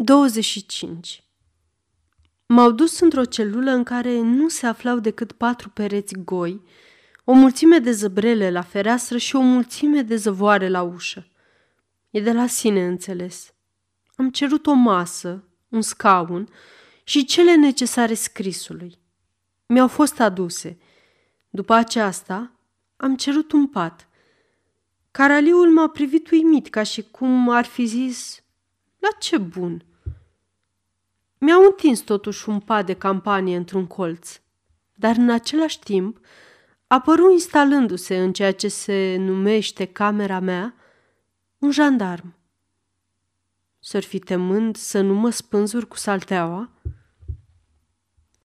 25. M-au dus într-o celulă în care nu se aflau decât patru pereți goi, o mulțime de zăbrele la fereastră și o mulțime de zăvoare la ușă. E de la sine înțeles. Am cerut o masă, un scaun și cele necesare scrisului. Mi-au fost aduse. După aceasta, am cerut un pat. Caraliul m-a privit uimit, ca și cum ar fi zis, la ce bun! Mi-au întins totuși un pat de campanie într-un colț, dar în același timp apăru instalându-se în ceea ce se numește camera mea un jandarm. Să-r fi temând să nu mă spânzur cu salteaua,